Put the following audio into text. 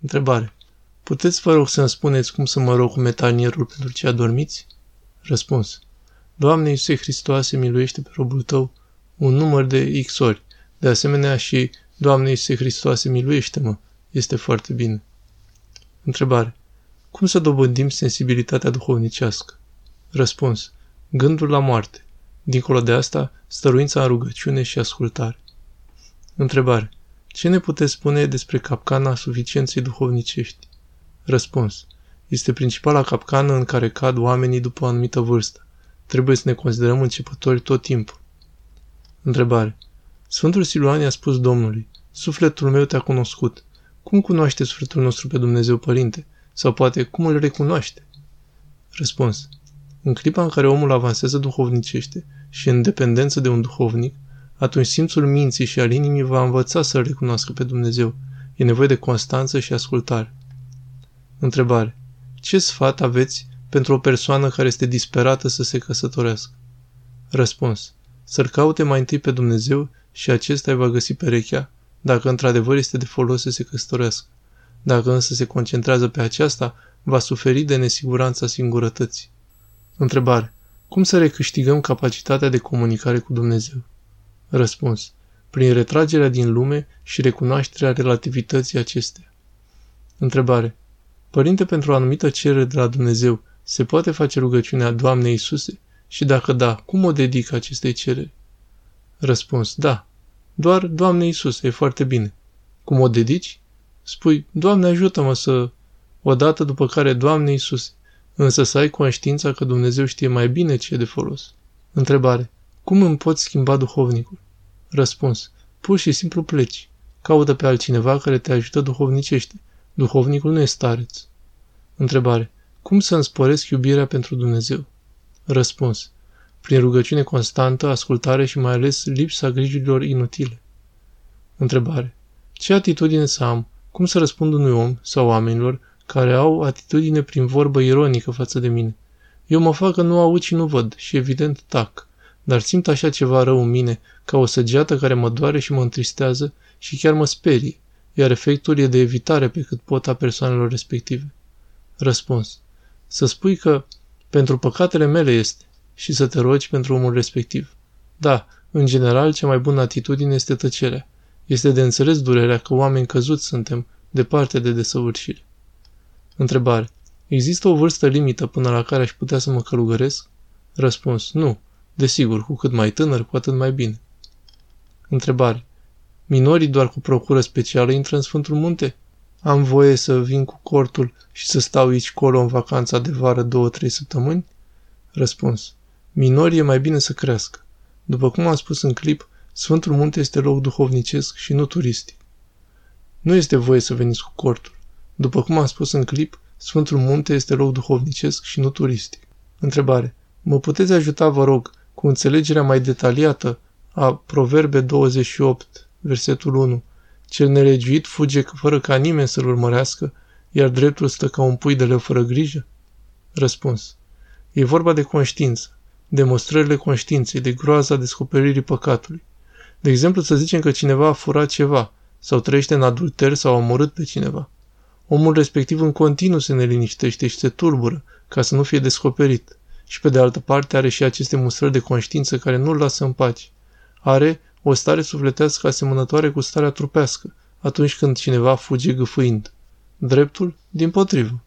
Întrebare. Puteți, vă rog, să-mi spuneți cum să mă rog cu metanierul pentru ce adormiți? Răspuns. Doamne Iisuse Hristoase, miluiește pe robul tău un număr de X ori. De asemenea și Doamne Iisuse Hristoase, miluiește-mă. Este foarte bine. Întrebare. Cum să dobândim sensibilitatea duhovnicească? Răspuns. Gândul la moarte. Dincolo de asta, stăruința în rugăciune și ascultare. Întrebare. Ce ne puteți spune despre capcana suficienței duhovnicești? Răspuns. Este principala capcană în care cad oamenii după o anumită vârstă. Trebuie să ne considerăm începători tot timpul. Întrebare. Sfântul Siluan a spus Domnului, Sufletul meu te-a cunoscut. Cum cunoaște sufletul nostru pe Dumnezeu Părinte? Sau poate, cum îl recunoaște? Răspuns. În clipa în care omul avansează duhovnicește și în dependență de un duhovnic, atunci simțul minții și al inimii va învăța să-L recunoască pe Dumnezeu. E nevoie de constanță și ascultare. Întrebare. Ce sfat aveți pentru o persoană care este disperată să se căsătorească? Răspuns. Să-L caute mai întâi pe Dumnezeu și acesta îi va găsi perechea, dacă într-adevăr este de folos să se căsătorească. Dacă însă se concentrează pe aceasta, va suferi de nesiguranța singurătății. Întrebare. Cum să recâștigăm capacitatea de comunicare cu Dumnezeu? Răspuns. Prin retragerea din lume și recunoașterea relativității acesteia. Întrebare. Părinte, pentru o anumită cerere de la Dumnezeu, se poate face rugăciunea Doamnei Iisuse? Și dacă da, cum o dedic acestei cereri? Răspuns. Da. Doar Doamne Iisuse, e foarte bine. Cum o dedici? Spui, Doamne ajută-mă să... Odată după care, Doamne Iisuse, însă să ai conștiința că Dumnezeu știe mai bine ce e de folos. Întrebare. Cum îmi poți schimba duhovnicul? Răspuns. Pur și simplu pleci. Caută pe altcineva care te ajută duhovnicește. Duhovnicul nu e stareț. Întrebare. Cum să însporesc iubirea pentru Dumnezeu? Răspuns. Prin rugăciune constantă, ascultare și mai ales lipsa grijilor inutile. Întrebare. Ce atitudine să am? Cum să răspund unui om sau oamenilor care au atitudine prin vorbă ironică față de mine? Eu mă fac că nu aud și nu văd și evident tac dar simt așa ceva rău în mine, ca o săgeată care mă doare și mă întristează și chiar mă sperie, iar efectul e de evitare pe cât pot a persoanelor respective. Răspuns. Să spui că pentru păcatele mele este și să te rogi pentru omul respectiv. Da, în general, cea mai bună atitudine este tăcerea. Este de înțeles durerea că oameni căzuți suntem, departe de desăvârșire. Întrebare. Există o vârstă limită până la care aș putea să mă călugăresc? Răspuns. Nu. Desigur, cu cât mai tânăr, cu atât mai bine. Întrebare. Minorii doar cu procură specială intră în Sfântul Munte? Am voie să vin cu cortul și să stau aici colo în vacanța de vară două-trei săptămâni? Răspuns. Minorii e mai bine să crească. După cum am spus în clip, Sfântul Munte este loc duhovnicesc și nu turistic. Nu este voie să veniți cu cortul. După cum am spus în clip, Sfântul Munte este loc duhovnicesc și nu turistic. Întrebare. Mă puteți ajuta, vă rog, cu înțelegerea mai detaliată a Proverbe 28, versetul 1. Cel nelegiuit fuge fără ca nimeni să-l urmărească, iar dreptul stă ca un pui de leu fără grijă? Răspuns. E vorba de conștiință, demonstrările conștiinței, de groaza descoperirii păcatului. De exemplu, să zicem că cineva a furat ceva, sau trăiește în adulter sau a omorât pe cineva. Omul respectiv în continuu se neliniștește și se tulbură, ca să nu fie descoperit și pe de altă parte are și aceste mustrări de conștiință care nu-l lasă în pace. Are o stare sufletească asemănătoare cu starea trupească, atunci când cineva fuge gâfâind. Dreptul, din potrivă.